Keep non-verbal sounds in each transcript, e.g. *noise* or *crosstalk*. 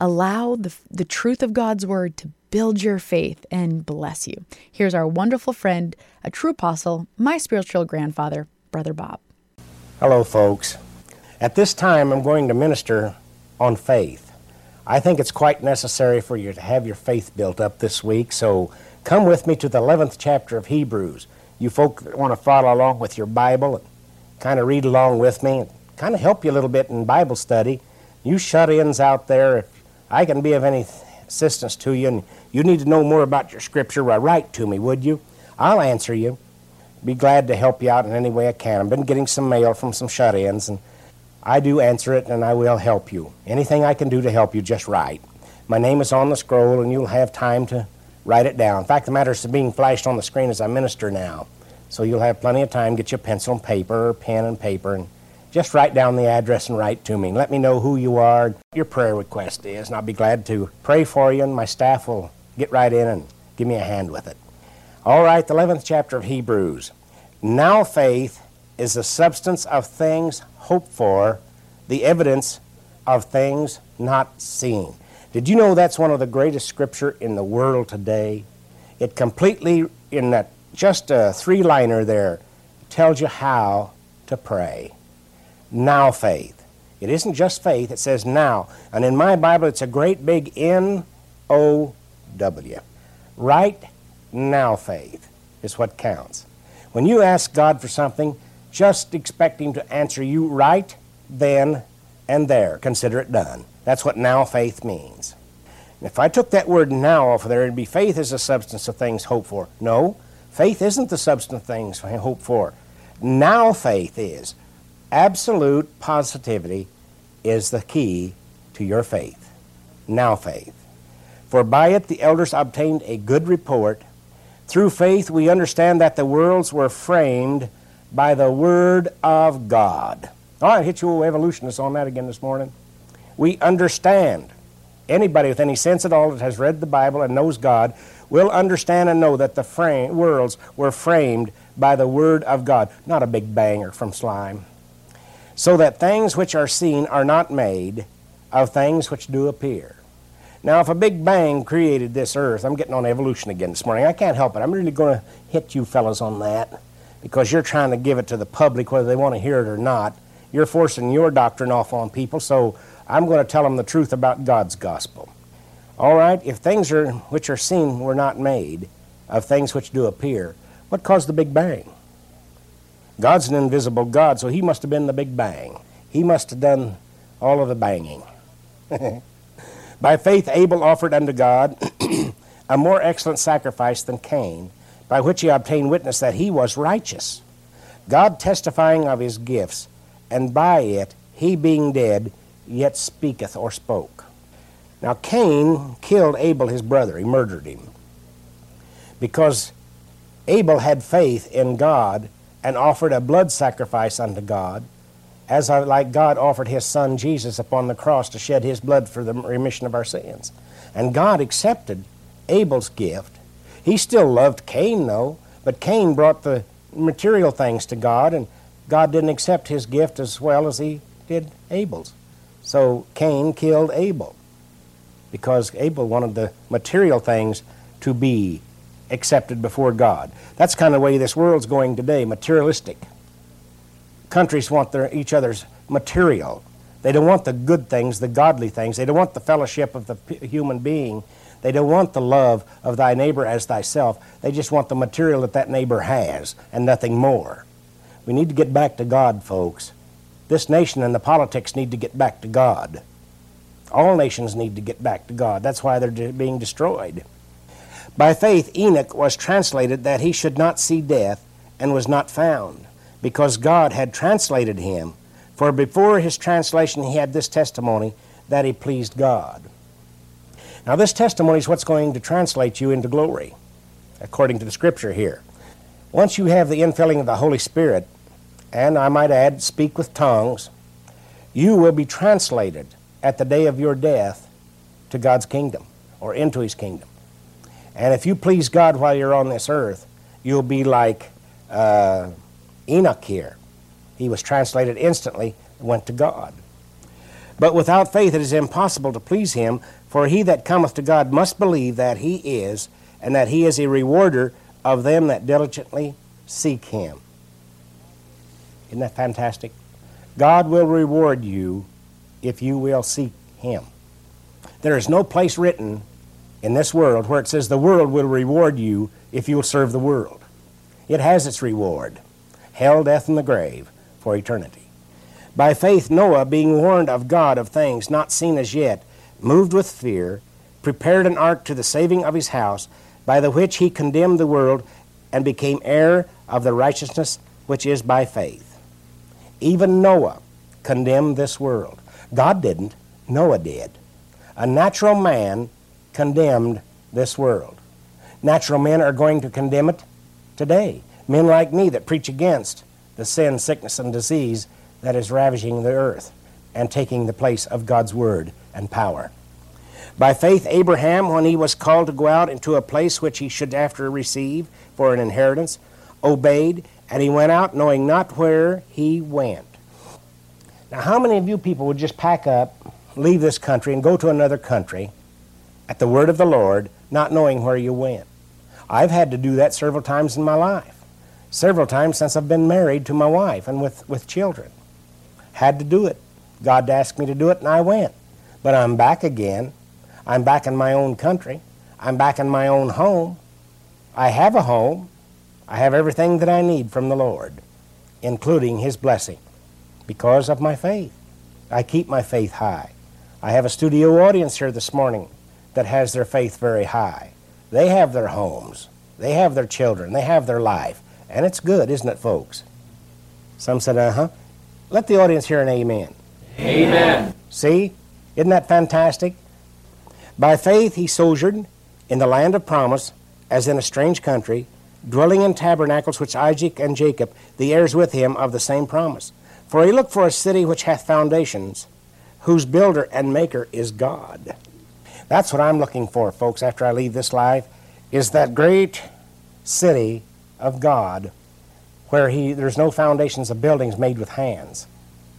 Allow the, the truth of God's word to build your faith and bless you. Here's our wonderful friend, a true apostle, my spiritual grandfather, Brother Bob. Hello, folks. At this time, I'm going to minister on faith. I think it's quite necessary for you to have your faith built up this week, so come with me to the 11th chapter of Hebrews. You folk that want to follow along with your Bible and kind of read along with me and kind of help you a little bit in Bible study. You shut ins out there, if I can be of any assistance to you and you need to know more about your scripture, well, write to me, would you? I'll answer you. Be glad to help you out in any way I can. I've been getting some mail from some shut ins, and I do answer it, and I will help you. Anything I can do to help you, just write. My name is on the scroll, and you'll have time to write it down. In fact, the matter is being flashed on the screen as I minister now. So you'll have plenty of time. Get your pencil and paper, or pen and paper, and just write down the address and write to me. Let me know who you are, your prayer request is, and I'll be glad to pray for you, and my staff will get right in and give me a hand with it. All right, the 11th chapter of Hebrews. Now faith is the substance of things hoped for, the evidence of things not seen. Did you know that's one of the greatest scripture in the world today? It completely, in that just a three liner there, tells you how to pray. Now faith. It isn't just faith, it says now. And in my Bible, it's a great big N O W. Right now faith is what counts. When you ask God for something, just expect Him to answer you right then and there. Consider it done. That's what now faith means. If I took that word now off of there, it'd be faith is the substance of things hoped for. No, faith isn't the substance of things hoped for. Now faith is. Absolute positivity is the key to your faith. Now faith. For by it the elders obtained a good report. Through faith we understand that the worlds were framed by the Word of God. All right, hit you evolutionists on that again this morning. We understand. Anybody with any sense at all that has read the Bible and knows God will understand and know that the frame, worlds were framed by the Word of God, not a big banger from slime. So that things which are seen are not made of things which do appear. Now, if a big bang created this earth, I'm getting on evolution again this morning. I can't help it. I'm really going to hit you fellas on that because you're trying to give it to the public whether they want to hear it or not. You're forcing your doctrine off on people, so I'm going to tell them the truth about God's gospel. All right, if things are which are seen were not made of things which do appear, what caused the big bang? God's an invisible God, so he must have been the big bang. He must have done all of the banging. *laughs* By faith, Abel offered unto God *clears throat* a more excellent sacrifice than Cain, by which he obtained witness that he was righteous, God testifying of his gifts, and by it, he being dead, yet speaketh or spoke. Now, Cain killed Abel his brother, he murdered him, because Abel had faith in God and offered a blood sacrifice unto God as like God offered his son Jesus upon the cross to shed his blood for the remission of our sins. And God accepted Abel's gift. He still loved Cain, though, but Cain brought the material things to God, and God didn't accept his gift as well as he did Abel's. So Cain killed Abel because Abel wanted the material things to be accepted before God. That's kind of the way this world's going today, materialistic countries want their, each other's material. They don't want the good things, the godly things. They don't want the fellowship of the human being. They don't want the love of thy neighbor as thyself. They just want the material that that neighbor has and nothing more. We need to get back to God, folks. This nation and the politics need to get back to God. All nations need to get back to God. That's why they're being destroyed. By faith, Enoch was translated that he should not see death and was not found because God had translated him. For before his translation, he had this testimony that he pleased God. Now, this testimony is what's going to translate you into glory, according to the scripture here. Once you have the infilling of the Holy Spirit, and I might add, speak with tongues, you will be translated at the day of your death to God's kingdom or into his kingdom. And if you please God while you're on this earth, you'll be like. Uh, Enoch here. He was translated instantly went to God. But without faith it is impossible to please him, for he that cometh to God must believe that he is, and that he is a rewarder of them that diligently seek him. Isn't that fantastic? God will reward you if you will seek him. There is no place written in this world where it says the world will reward you if you will serve the world. It has its reward hell, death, and the grave for eternity. By faith, Noah, being warned of God of things not seen as yet, moved with fear, prepared an ark to the saving of his house, by the which he condemned the world and became heir of the righteousness which is by faith. Even Noah condemned this world. God didn't, Noah did. A natural man condemned this world. Natural men are going to condemn it today. Men like me that preach against the sin, sickness, and disease that is ravaging the earth and taking the place of God's word and power. By faith, Abraham, when he was called to go out into a place which he should after receive for an inheritance, obeyed, and he went out knowing not where he went. Now, how many of you people would just pack up, leave this country, and go to another country at the word of the Lord, not knowing where you went? I've had to do that several times in my life. Several times since I've been married to my wife and with, with children. Had to do it. God asked me to do it, and I went. But I'm back again. I'm back in my own country. I'm back in my own home. I have a home. I have everything that I need from the Lord, including His blessing, because of my faith. I keep my faith high. I have a studio audience here this morning that has their faith very high. They have their homes, they have their children, they have their life, and it's good, isn't it, folks? Some said, uh huh. Let the audience hear an amen. Amen. See? Isn't that fantastic? By faith he sojourned in the land of promise, as in a strange country, dwelling in tabernacles which Isaac and Jacob, the heirs with him of the same promise. For he looked for a city which hath foundations, whose builder and maker is God. That's what I'm looking for, folks, after I leave this life, is that great city of God where he, there's no foundations of buildings made with hands.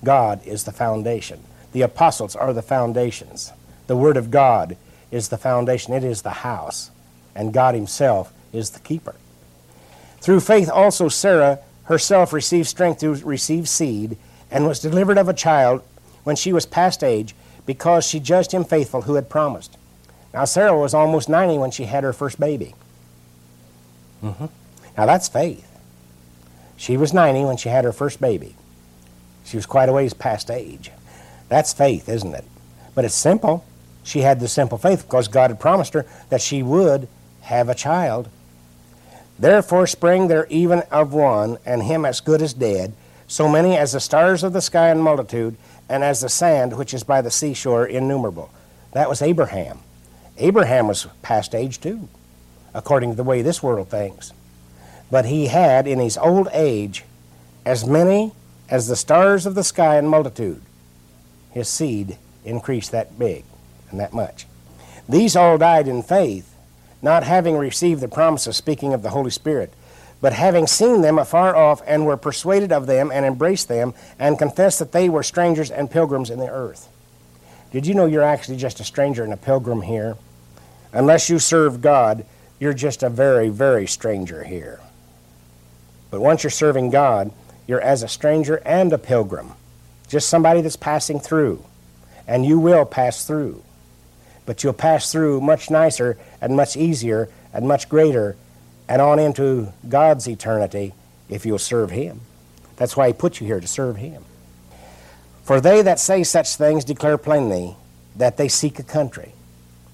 God is the foundation. The apostles are the foundations. The Word of God is the foundation. It is the house. And God Himself is the keeper. Through faith also Sarah herself received strength to receive seed and was delivered of a child when she was past age because she judged him faithful who had promised. Now, Sarah was almost 90 when she had her first baby. Mm-hmm. Now, that's faith. She was 90 when she had her first baby. She was quite a ways past age. That's faith, isn't it? But it's simple. She had the simple faith because God had promised her that she would have a child. Therefore sprang there even of one, and him as good as dead, so many as the stars of the sky in multitude, and as the sand which is by the seashore innumerable. That was Abraham. Abraham was past age too, according to the way this world thinks. But he had in his old age as many as the stars of the sky in multitude. His seed increased that big and that much. These all died in faith, not having received the promise of speaking of the Holy Spirit, but having seen them afar off, and were persuaded of them, and embraced them, and confessed that they were strangers and pilgrims in the earth. Did you know you're actually just a stranger and a pilgrim here? Unless you serve God, you're just a very, very stranger here. But once you're serving God, you're as a stranger and a pilgrim, just somebody that's passing through. And you will pass through. But you'll pass through much nicer and much easier and much greater and on into God's eternity if you'll serve Him. That's why He put you here to serve Him. For they that say such things declare plainly that they seek a country.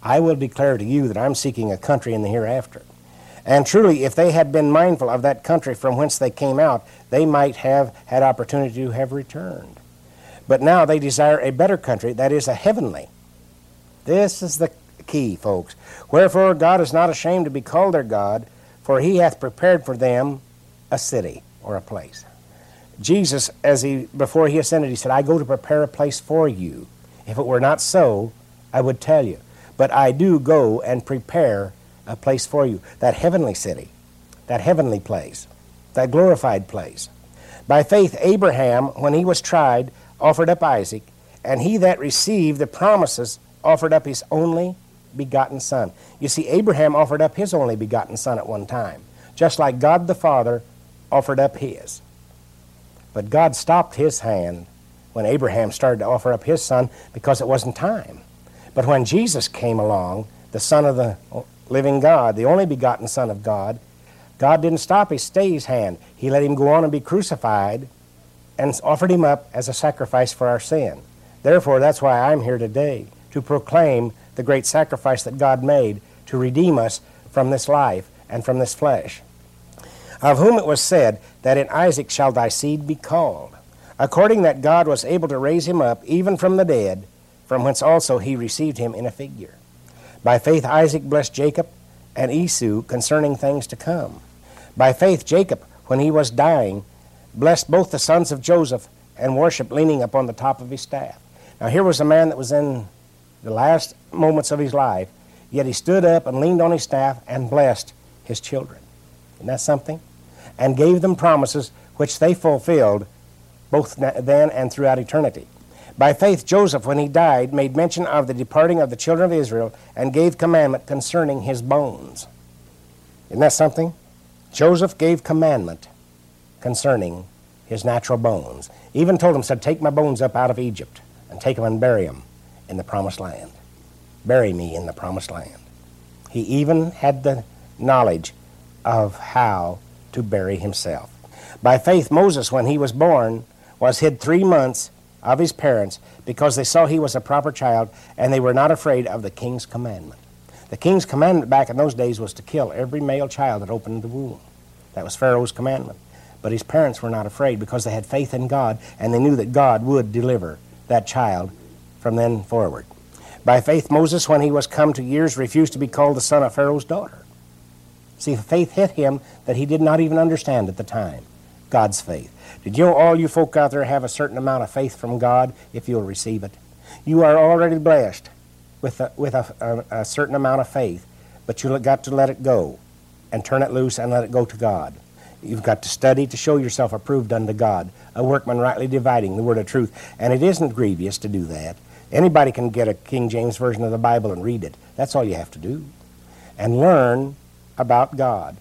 I will declare to you that I'm seeking a country in the hereafter. And truly, if they had been mindful of that country from whence they came out, they might have had opportunity to have returned. But now they desire a better country, that is, a heavenly. This is the key, folks. Wherefore God is not ashamed to be called their God, for he hath prepared for them a city or a place. Jesus, as he before he ascended, he said, I go to prepare a place for you. If it were not so, I would tell you. But I do go and prepare a place for you, that heavenly city, that heavenly place, that glorified place. By faith, Abraham, when he was tried, offered up Isaac, and he that received the promises offered up his only begotten Son. You see, Abraham offered up his only begotten Son at one time, just like God the Father offered up his. But God stopped his hand when Abraham started to offer up his son because it wasn't time. But when Jesus came along, the Son of the living God, the only begotten Son of God, God didn't stop his stay his hand. He let him go on and be crucified and offered him up as a sacrifice for our sin. Therefore, that's why I'm here today to proclaim the great sacrifice that God made to redeem us from this life and from this flesh. Of whom it was said that in Isaac shall thy seed be called, according that God was able to raise him up even from the dead, from whence also he received him in a figure. By faith Isaac blessed Jacob and Esau concerning things to come. By faith Jacob, when he was dying, blessed both the sons of Joseph and worshiped leaning upon the top of his staff. Now here was a man that was in the last moments of his life, yet he stood up and leaned on his staff and blessed his children. Isn't that something? And gave them promises which they fulfilled both then and throughout eternity. By faith, Joseph, when he died, made mention of the departing of the children of Israel and gave commandment concerning his bones. Isn't that something? Joseph gave commandment concerning his natural bones. Even told him, said, Take my bones up out of Egypt and take them and bury them in the promised land. Bury me in the promised land. He even had the knowledge of how to bury himself. By faith, Moses, when he was born, was hid three months of his parents because they saw he was a proper child and they were not afraid of the king's commandment. The king's commandment back in those days was to kill every male child that opened the womb. That was Pharaoh's commandment. But his parents were not afraid because they had faith in God and they knew that God would deliver that child from then forward. By faith, Moses, when he was come to years, refused to be called the son of Pharaoh's daughter. See, faith hit him that he did not even understand at the time God's faith. Did you know all you folk out there have a certain amount of faith from God if you'll receive it? You are already blessed with a, with a, a, a certain amount of faith, but you've got to let it go and turn it loose and let it go to God. You've got to study to show yourself approved unto God, a workman rightly dividing the word of truth. And it isn't grievous to do that. Anybody can get a King James Version of the Bible and read it. That's all you have to do. And learn about God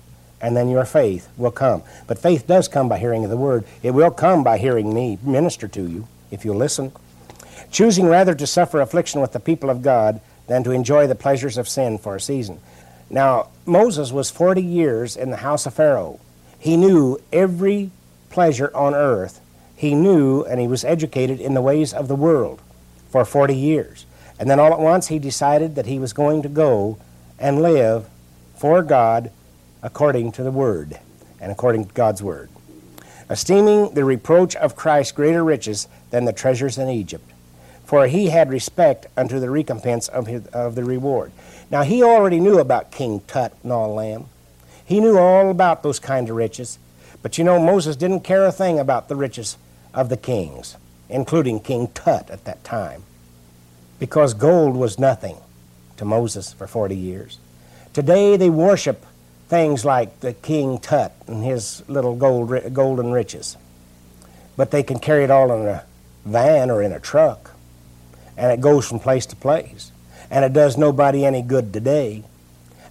and then your faith will come. But faith does come by hearing of the word. It will come by hearing me minister to you if you listen. Choosing rather to suffer affliction with the people of God than to enjoy the pleasures of sin for a season. Now, Moses was 40 years in the house of Pharaoh. He knew every pleasure on earth. He knew and he was educated in the ways of the world for 40 years. And then all at once he decided that he was going to go and live for God according to the Word and according to God's Word, esteeming the reproach of Christ greater riches than the treasures in Egypt, for he had respect unto the recompense of, his, of the reward. Now he already knew about King Tut and all them. He knew all about those kind of riches. But you know, Moses didn't care a thing about the riches of the kings, including King Tut at that time, because gold was nothing to Moses for 40 years. Today they worship things like the King Tut and his little gold, golden riches. But they can carry it all in a van or in a truck, and it goes from place to place. And it does nobody any good today.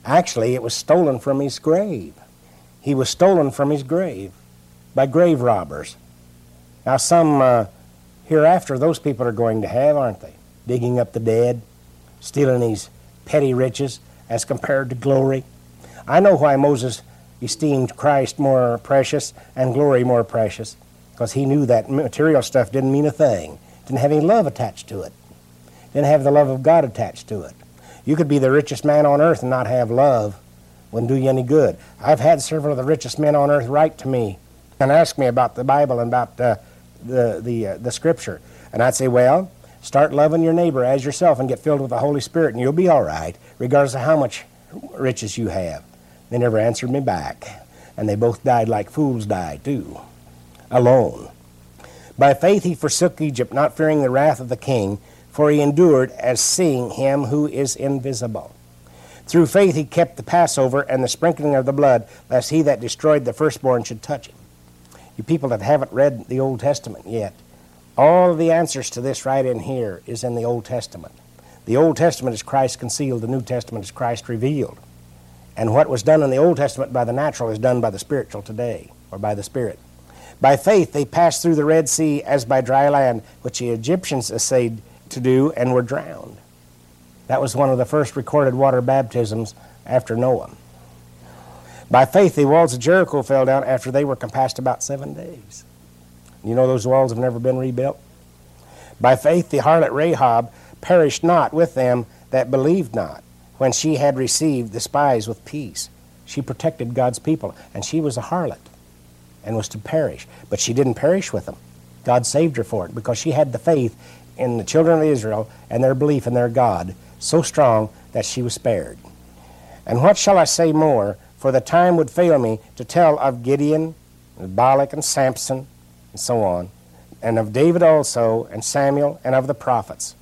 Actually, it was stolen from his grave. He was stolen from his grave by grave robbers. Now, some uh, hereafter, those people are going to have, aren't they? Digging up the dead, stealing these petty riches as compared to glory. I know why Moses esteemed Christ more precious and glory more precious, because he knew that material stuff didn't mean a thing, didn't have any love attached to it, didn't have the love of God attached to it. You could be the richest man on earth and not have love. Wouldn't do you any good. I've had several of the richest men on earth write to me and ask me about the Bible and about uh, the the uh, the Scripture, and I'd say, well, start loving your neighbor as yourself and get filled with the Holy Spirit, and you'll be all right, regardless of how much riches you have. They never answered me back. And they both died like fools die, too, alone. By faith he forsook Egypt, not fearing the wrath of the king, for he endured as seeing him who is invisible. Through faith he kept the Passover and the sprinkling of the blood, lest he that destroyed the firstborn should touch him. You people that haven't read the Old Testament yet, All of the answers to this right in here is in the Old Testament. The Old Testament is Christ concealed, the New Testament is Christ revealed. And what was done in the Old Testament by the natural is done by the spiritual today, or by the Spirit. By faith, they passed through the Red Sea as by dry land, which the Egyptians essayed to do and were drowned. That was one of the first recorded water baptisms after Noah. By faith, the walls of Jericho fell down after they were compassed about seven days. You know those walls have never been rebuilt? By faith, the harlot Rahab perished not with them that believed not, when she had received the spies with peace. She protected God's people, and she was a harlot and was to perish. But she didn't perish with them. God saved her for it because she had the faith in the children of Israel and their belief in their God so strong that she was spared. And what shall I say more? For the time would fail me to tell of Gideon, and Balak, and Samson, and so on, and of David also, and Samuel, and of the prophets.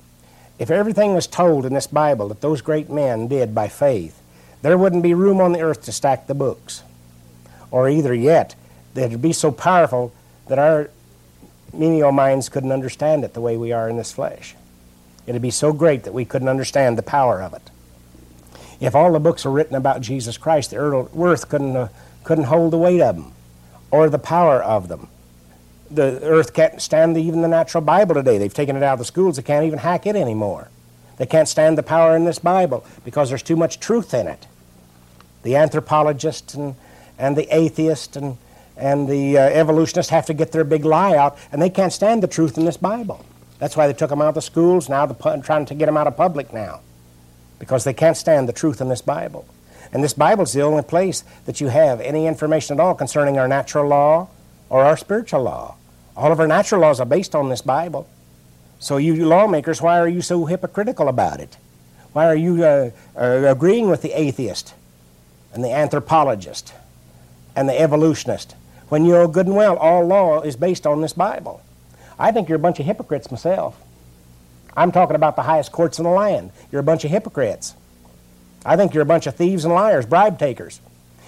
If everything was told in this Bible that those great men did by faith, there wouldn't be room on the earth to stack the books. Or either yet, they'd be so powerful that our menial minds couldn't understand it the way we are in this flesh. It'd be so great that we couldn't understand the power of it. If all the books were written about Jesus Christ, the earth couldn't, uh, couldn't hold the weight of them or the power of them. The earth can't stand even the natural Bible today. They've taken it out of the schools. They can't even hack it anymore. They can't stand the power in this Bible because there's too much truth in it. The anthropologist and, and the atheist and, and the uh, evolutionists have to get their big lie out, and they can't stand the truth in this Bible. That's why they took them out of the schools. Now they're trying to get them out of public now because they can't stand the truth in this Bible. And this Bible is the only place that you have any information at all concerning our natural law or our spiritual law. All of our natural laws are based on this Bible. So, you lawmakers, why are you so hypocritical about it? Why are you uh, uh, agreeing with the atheist and the anthropologist and the evolutionist when you know good and well all law is based on this Bible? I think you're a bunch of hypocrites myself. I'm talking about the highest courts in the land. You're a bunch of hypocrites. I think you're a bunch of thieves and liars, bribe takers.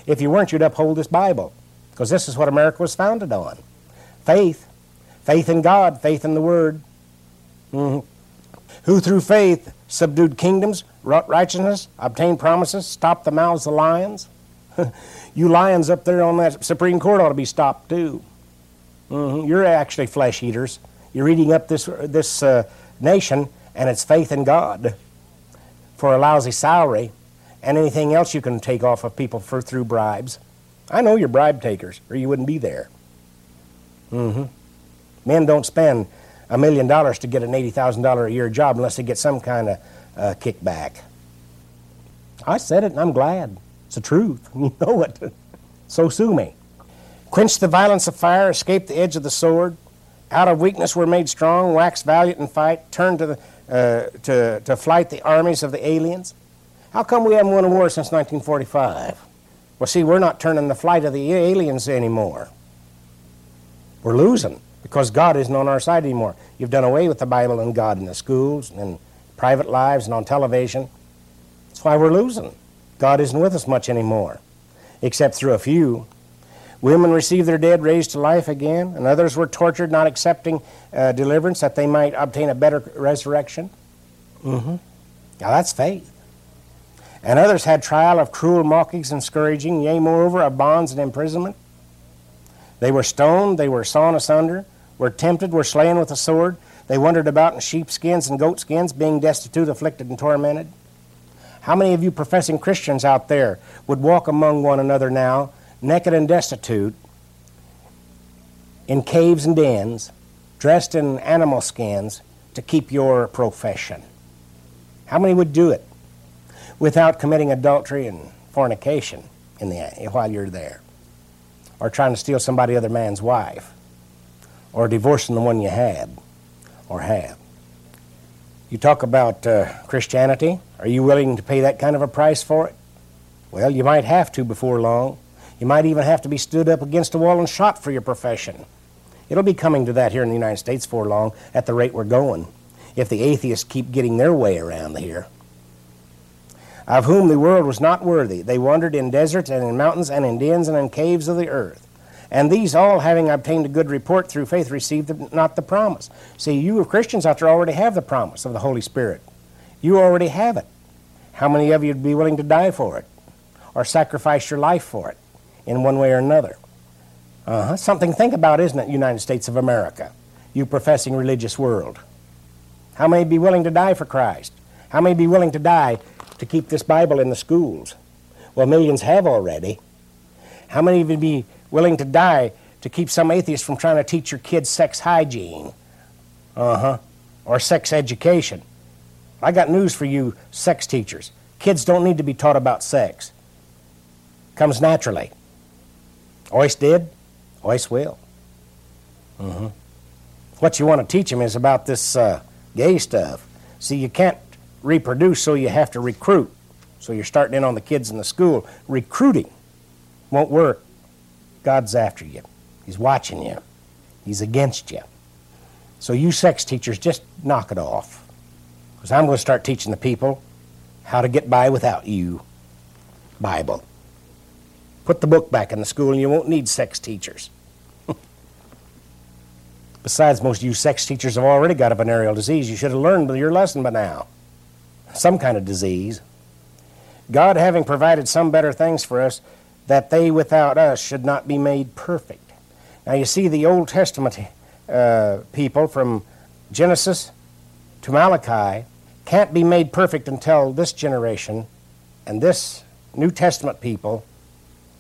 If you weren't, you'd uphold this Bible because this is what America was founded on faith. Faith in God, faith in the Word. Mm-hmm. Who through faith subdued kingdoms, wrought righteousness, obtained promises, stopped the mouths of lions. *laughs* you lions up there on that Supreme Court ought to be stopped too. Mm-hmm. You're actually flesh eaters. You're eating up this, this uh, nation and its faith in God for a lousy salary and anything else you can take off of people for, through bribes. I know you're bribe takers, or you wouldn't be there. Mm-hmm. Men don't spend a million dollars to get an $80,000 a year job unless they get some kind of uh, kickback. I said it and I'm glad. It's the truth. *laughs* You know it. So sue me. Quench the violence of fire, escape the edge of the sword. Out of weakness were made strong, wax valiant in fight, turn to, the, uh, to, to flight the armies of the aliens. How come we haven't won a war since 1945? Well, see, we're not turning the flight of the aliens anymore. We're losing because God isn't on our side anymore. You've done away with the Bible and God in the schools and in private lives and on television. That's why we're losing. God isn't with us much anymore, except through a few. Women received their dead raised to life again, and others were tortured, not accepting uh, deliverance that they might obtain a better resurrection. Mm-hmm. Now that's faith. And others had trial of cruel mockings and scourging, yea, moreover, of bonds and imprisonment. They were stoned, they were sawn asunder, were tempted, were slain with a sword. They wandered about in sheepskins and goatskins, being destitute, afflicted, and tormented. How many of you professing Christians out there would walk among one another now naked and destitute, in caves and dens, dressed in animal skins to keep your profession. How many would do it without committing adultery and fornication in the, while you're there? Or trying to steal somebody other man's wife? Or divorcing the one you had or have? You talk about uh, Christianity. Are you willing to pay that kind of a price for it? Well, you might have to before long. You might even have to be stood up against a wall and shot for your profession. It'll be coming to that here in the United States for long at the rate we're going, if the atheists keep getting their way around here. Of whom the world was not worthy. They wandered in deserts and in mountains and in dens and in caves of the earth. And these all, having obtained a good report through faith, received the, not the promise. See, you Christians out there already have the promise of the Holy Spirit. You already have it. How many of you would be willing to die for it or sacrifice your life for it in one way or another? Uh-huh. Something to think about, isn't it, United States of America? You professing religious world. How many be willing to die for Christ? How many be willing to die to keep this Bible in the schools? Well, millions have already. How many would be willing to die to keep some atheist from trying to teach your kids sex hygiene? Uh huh. Or sex education. I got news for you, sex teachers. Kids don't need to be taught about sex. Comes naturally. Ois did, Ois will. Mm-hmm. What you want to teach them is about this uh, gay stuff. See, you can't reproduce, so you have to recruit. So you're starting in on the kids in the school. Recruiting won't work. God's after you. He's watching you. He's against you. So you sex teachers, just knock it off. Because I'm going to start teaching the people how to get by without you. Bible. Put the book back in the school and you won't need sex teachers. *laughs* Besides, most of you sex teachers have already got a venereal disease. You should have learned your lesson by now. Some kind of disease. God having provided some better things for us, that they without us should not be made perfect. Now you see, the Old Testament uh, people from Genesis to Malachi can't be made perfect until this generation and this New Testament people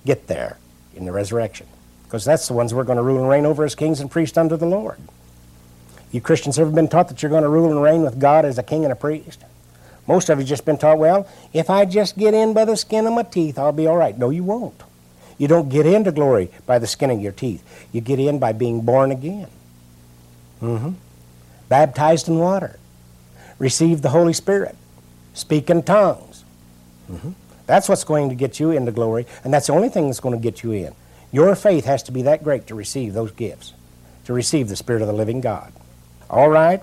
get there in the resurrection because that's the ones we're going to rule and reign over as kings and priests under the Lord. You Christians ever been taught that you're going to rule and reign with God as a king and a priest? Most of you just been taught, well, if I just get in by the skin of my teeth, I'll be all right. No, you won't. You don't get into glory by the skin of your teeth. You get in by being born again. Mm-hmm. Baptized in water. Receive the Holy Spirit. Speak in tongues. Mm-hmm. That's what's going to get you into glory, and that's the only thing that's going to get you in. Your faith has to be that great to receive those gifts, to receive the Spirit of the living God. All right?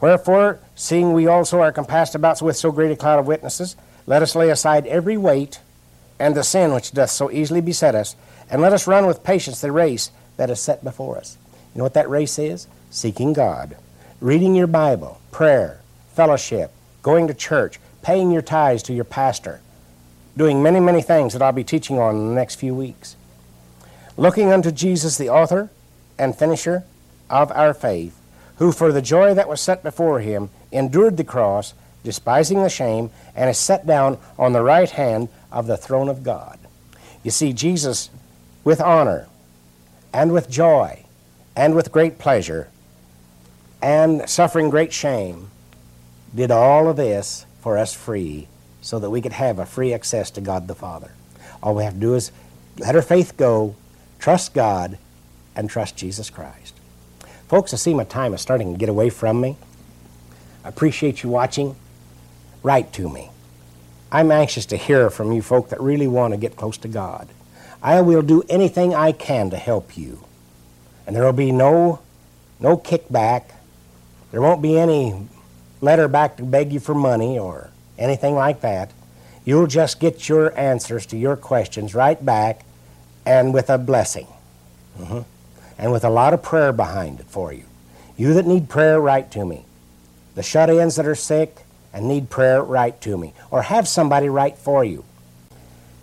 Wherefore, seeing we also are compassed about with so great a cloud of witnesses, let us lay aside every weight and the sin which doth so easily beset us, and let us run with patience the race that is set before us. You know what that race is? Seeking God, reading your Bible, prayer, fellowship, going to church, paying your tithes to your pastor, doing many, many things that I'll be teaching on in the next few weeks looking unto Jesus, the author and finisher of our faith, who for the joy that was set before him endured the cross, despising the shame, and is set down on the right hand of the throne of God. You see, Jesus, with honor and with joy and with great pleasure and suffering great shame, did all of this for us free so that we could have a free access to God the Father. All we have to do is let our faith go Trust God and trust Jesus Christ. Folks, I see my time is starting to get away from me. I appreciate you watching. Write to me. I'm anxious to hear from you folk that really want to get close to God. I will do anything I can to help you. And there will be no no kickback. There won't be any letter back to beg you for money or anything like that. You'll just get your answers to your questions right back and with a blessing. Mm-hmm. And with a lot of prayer behind it for you. You that need prayer, write to me. The shut ins that are sick and need prayer, write to me. Or have somebody write for you.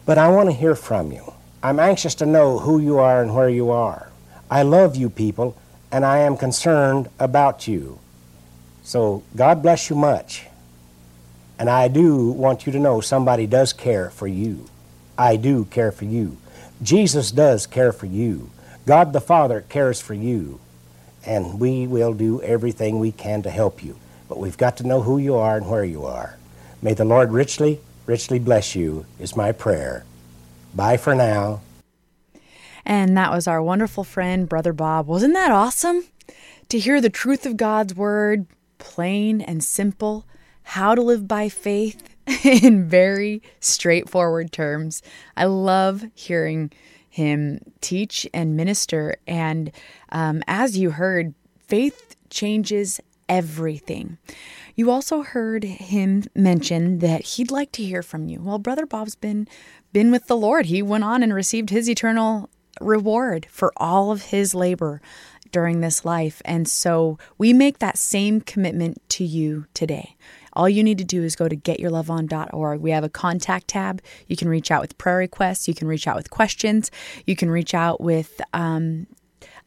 But I want to hear from you. I'm anxious to know who you are and where you are. I love you people, and I am concerned about you. So God bless you much. And I do want you to know somebody does care for you. I do care for you. Jesus does care for you. God the Father cares for you. And we will do everything we can to help you. But we've got to know who you are and where you are. May the Lord richly, richly bless you, is my prayer. Bye for now. And that was our wonderful friend, Brother Bob. Wasn't that awesome? To hear the truth of God's Word, plain and simple, how to live by faith *laughs* in very straightforward terms. I love hearing him teach and minister. And um, as you heard, faith changes everything. You also heard him mention that he'd like to hear from you. Well, Brother Bob's been been with the Lord. He went on and received his eternal reward for all of his labor during this life. And so we make that same commitment to you today. All you need to do is go to getyourloveon.org. We have a contact tab. You can reach out with prayer requests. You can reach out with questions. You can reach out with um,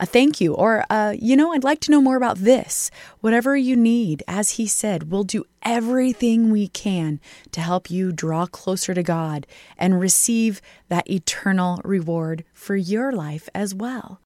a thank you or, uh, you know, I'd like to know more about this. Whatever you need, as he said, we'll do everything we can to help you draw closer to God and receive that eternal reward for your life as well.